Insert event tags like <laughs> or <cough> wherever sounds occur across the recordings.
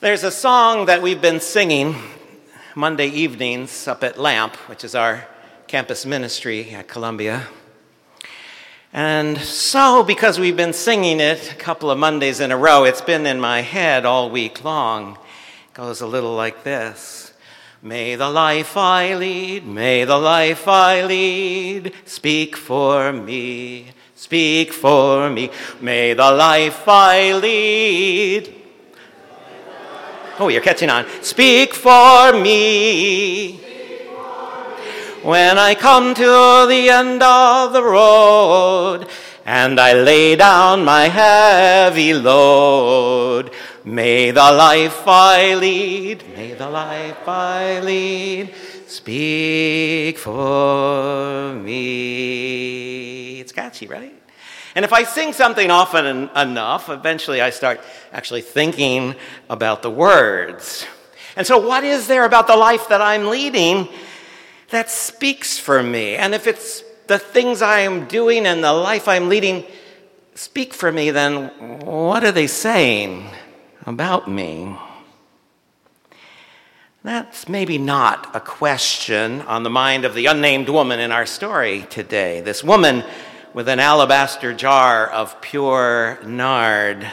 There's a song that we've been singing Monday evenings up at LAMP, which is our campus ministry at Columbia. And so, because we've been singing it a couple of Mondays in a row, it's been in my head all week long. It goes a little like this May the life I lead, may the life I lead speak for me, speak for me. May the life I lead Oh, you're catching on. Speak for me. When I come to the end of the road and I lay down my heavy load, may the life I lead, may the life I lead speak for me. It's catchy, right? And if I sing something often en- enough, eventually I start actually thinking about the words. And so, what is there about the life that I'm leading that speaks for me? And if it's the things I am doing and the life I'm leading speak for me, then what are they saying about me? That's maybe not a question on the mind of the unnamed woman in our story today. This woman with an alabaster jar of pure nard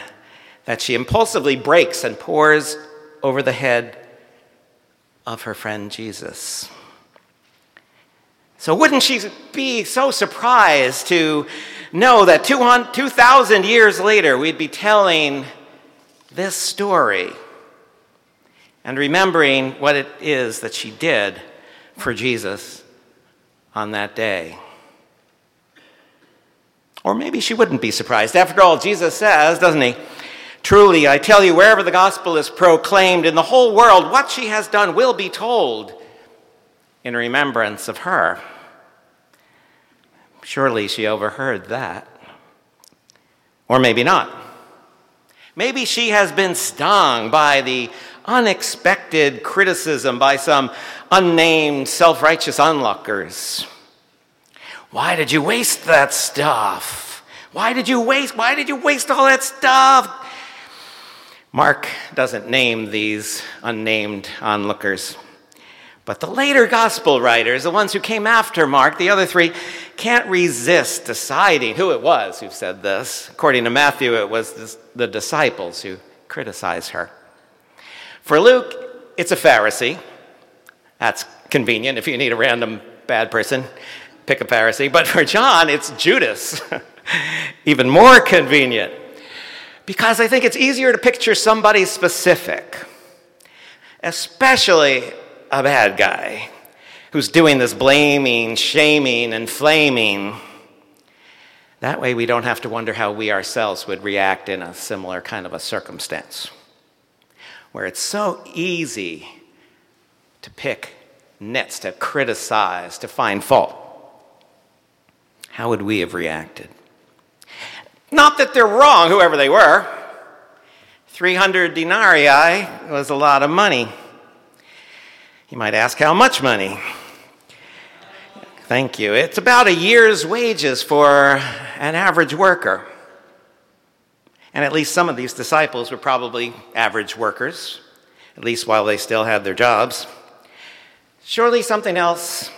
that she impulsively breaks and pours over the head of her friend Jesus. So, wouldn't she be so surprised to know that 2,000 years later we'd be telling this story and remembering what it is that she did for Jesus on that day? Or maybe she wouldn't be surprised. After all, Jesus says, doesn't he? Truly, I tell you, wherever the gospel is proclaimed in the whole world, what she has done will be told in remembrance of her. Surely she overheard that. Or maybe not. Maybe she has been stung by the unexpected criticism by some unnamed self righteous onlookers. Why did you waste that stuff? Why did you waste why did you waste all that stuff? Mark doesn't name these unnamed onlookers. But the later gospel writers, the ones who came after Mark, the other three, can't resist deciding who it was who said this. According to Matthew, it was the disciples who criticize her. For Luke, it's a Pharisee. That's convenient if you need a random bad person pick a Pharisee. But for John, it's Judas. <laughs> Even more convenient. Because I think it's easier to picture somebody specific, especially a bad guy who's doing this blaming, shaming, and flaming. That way, we don't have to wonder how we ourselves would react in a similar kind of a circumstance where it's so easy to pick nits, to criticize, to find fault how would we have reacted? Not that they're wrong, whoever they were. 300 denarii was a lot of money. You might ask, how much money? Thank you. It's about a year's wages for an average worker. And at least some of these disciples were probably average workers, at least while they still had their jobs. Surely something else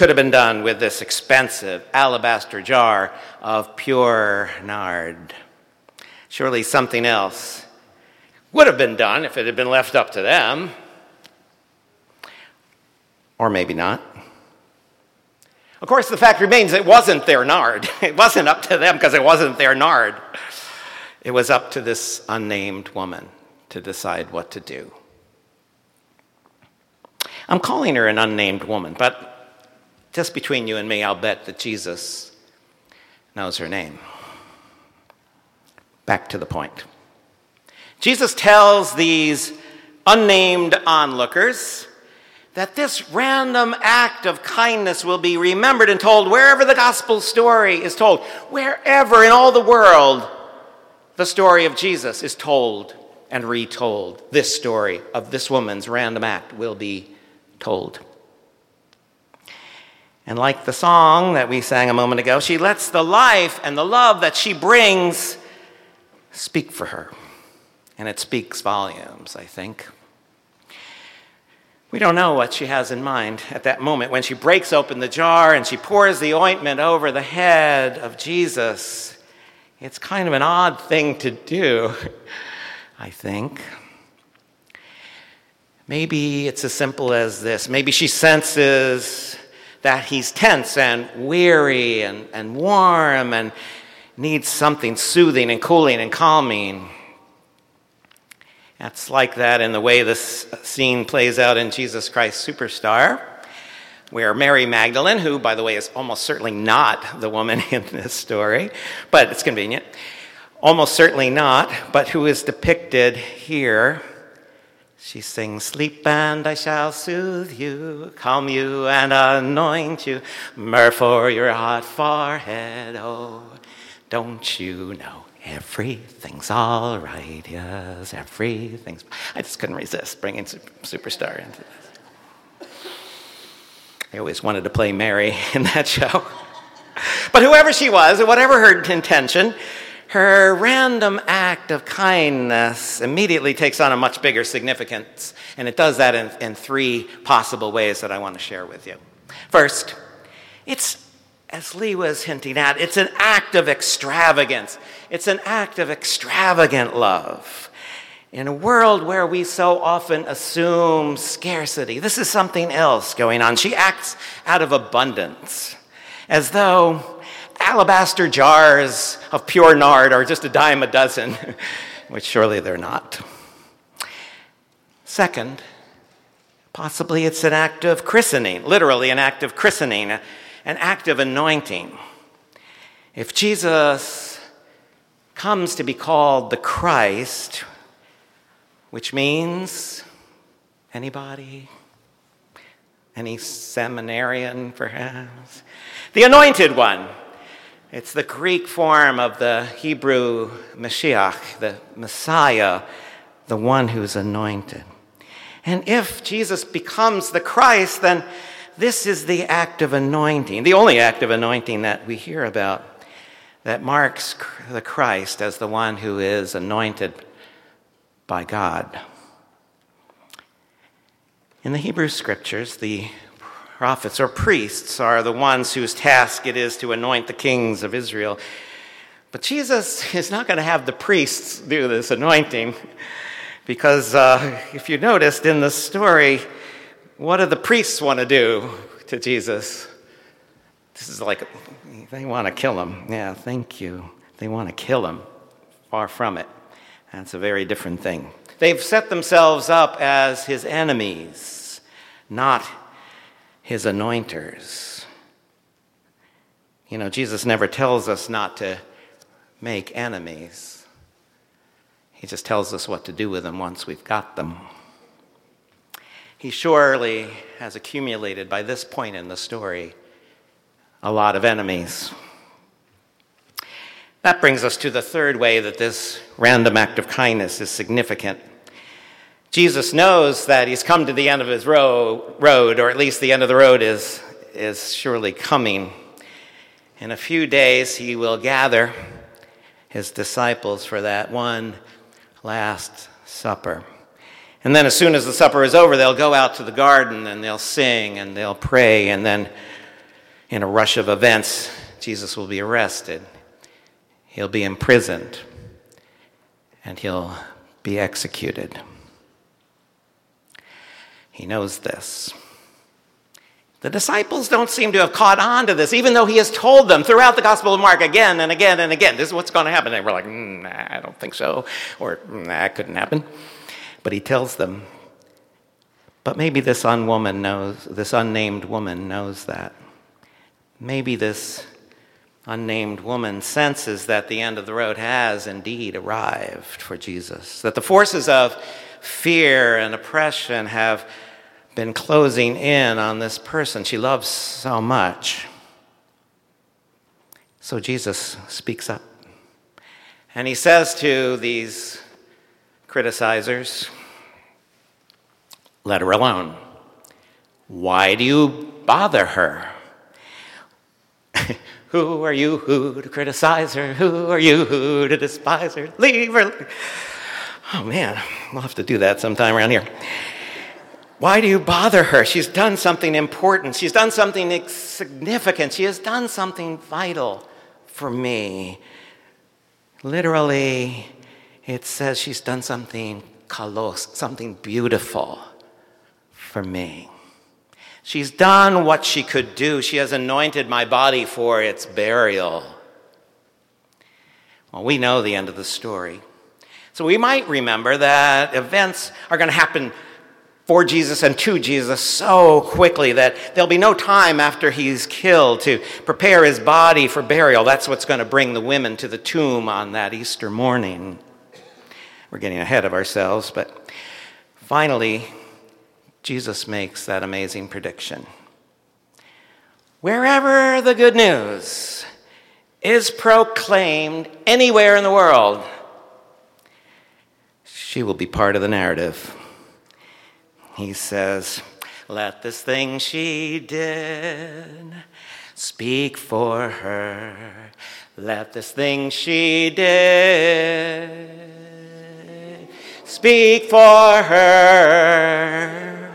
could have been done with this expensive alabaster jar of pure nard. Surely something else would have been done if it had been left up to them. Or maybe not. Of course, the fact remains it wasn't their nard. <laughs> It wasn't up to them because it wasn't their nard. It was up to this unnamed woman to decide what to do. I'm calling her an unnamed woman, but just between you and me, I'll bet that Jesus knows her name. Back to the point. Jesus tells these unnamed onlookers that this random act of kindness will be remembered and told wherever the gospel story is told, wherever in all the world the story of Jesus is told and retold. This story of this woman's random act will be told. And like the song that we sang a moment ago, she lets the life and the love that she brings speak for her And it speaks volumes, I think. We don't know what she has in mind at that moment when she breaks open the jar and she pours the ointment over the head of Jesus. It's kind of an odd thing to do, <laughs> I think. Maybe it's as simple as this. Maybe she senses that he's tense and weary and, and warm and needs something soothing and cooling and calming. That's like that in the way this scene plays out in Jesus Christ Superstar, where Mary Magdalene, who, by the way, is almost certainly not the woman <laughs> in this story, but it's convenient, almost certainly not, but who is depicted here. She sings, Sleep and I shall soothe you, calm you and anoint you, myrrh for your hot forehead. Oh, don't you know? Everything's all right, yes, everything's. I just couldn't resist bringing Superstar into this. I always wanted to play Mary <laughs> in that show. But whoever she was, whatever her intention, her random act of kindness immediately takes on a much bigger significance. And it does that in, in three possible ways that I want to share with you. First, it's as Lee was hinting at, it's an act of extravagance. It's an act of extravagant love. In a world where we so often assume scarcity, this is something else going on. She acts out of abundance, as though alabaster jars of pure nard are just a dime a dozen, <laughs> which surely they're not. Second, possibly it's an act of christening, literally, an act of christening an act of anointing. If Jesus comes to be called the Christ, which means anybody? Any seminarian, perhaps? The anointed one. It's the Greek form of the Hebrew Mashiach, the Messiah, the one who's anointed. And if Jesus becomes the Christ, then this is the act of anointing, the only act of anointing that we hear about that marks the Christ as the one who is anointed by God. In the Hebrew scriptures, the prophets or priests are the ones whose task it is to anoint the kings of Israel. But Jesus is not going to have the priests do this anointing because uh, if you noticed in the story, what do the priests want to do to Jesus? This is like, they want to kill him. Yeah, thank you. They want to kill him. Far from it. That's a very different thing. They've set themselves up as his enemies, not his anointers. You know, Jesus never tells us not to make enemies, he just tells us what to do with them once we've got them. He surely has accumulated by this point in the story a lot of enemies. That brings us to the third way that this random act of kindness is significant. Jesus knows that he's come to the end of his road, or at least the end of the road is, is surely coming. In a few days, he will gather his disciples for that one last supper. And then, as soon as the supper is over, they'll go out to the garden and they'll sing and they'll pray. And then, in a rush of events, Jesus will be arrested. He'll be imprisoned and he'll be executed. He knows this. The disciples don't seem to have caught on to this, even though he has told them throughout the Gospel of Mark again and again and again, this is what's going to happen. And we're like, mm, nah, I don't think so, or mm, that couldn't happen. But he tells them, but maybe this unwoman knows, this unnamed woman knows that. Maybe this unnamed woman senses that the end of the road has indeed arrived for Jesus, that the forces of fear and oppression have been closing in on this person she loves so much. So Jesus speaks up. And he says to these criticizers, let her alone. Why do you bother her? <laughs> who are you who to criticize her? Who are you who to despise her? Leave her. Oh man, we'll have to do that sometime around here. Why do you bother her? She's done something important. She's done something significant. She has done something vital for me. Literally, it says she's done something kalos, something beautiful for me. She's done what she could do. She has anointed my body for its burial. Well, we know the end of the story. So we might remember that events are going to happen for Jesus and to Jesus so quickly that there'll be no time after he's killed to prepare his body for burial. That's what's going to bring the women to the tomb on that Easter morning. We're getting ahead of ourselves, but finally, Jesus makes that amazing prediction. Wherever the good news is proclaimed anywhere in the world, she will be part of the narrative. He says, Let this thing she did speak for her. Let this thing she did speak for her.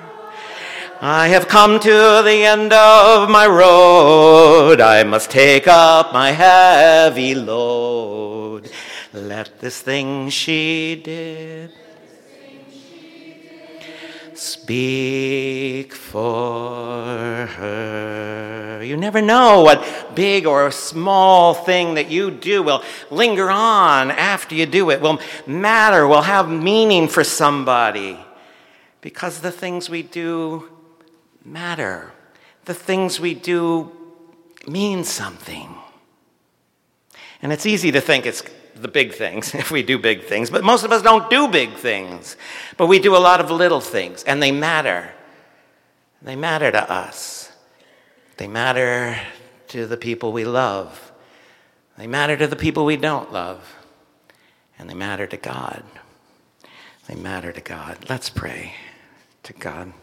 I have come to the end of my road. I must take up my heavy load. Let this thing she did Speak for her. You never know what big or small thing that you do will linger on after you do it, will matter, will have meaning for somebody. Because the things we do matter. The things we do mean something. And it's easy to think it's the big things <laughs> if we do big things, but most of us don't do big things. But we do a lot of little things, and they matter. They matter to us. They matter to the people we love. They matter to the people we don't love. And they matter to God. They matter to God. Let's pray to God.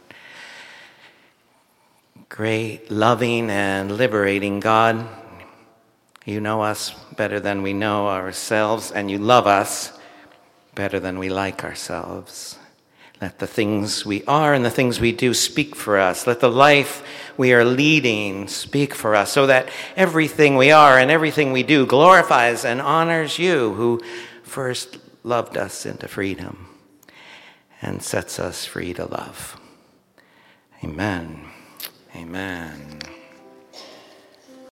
Great, loving, and liberating God. You know us better than we know ourselves, and you love us better than we like ourselves. Let the things we are and the things we do speak for us. Let the life we are leading speak for us so that everything we are and everything we do glorifies and honors you who first loved us into freedom and sets us free to love. Amen. Amen.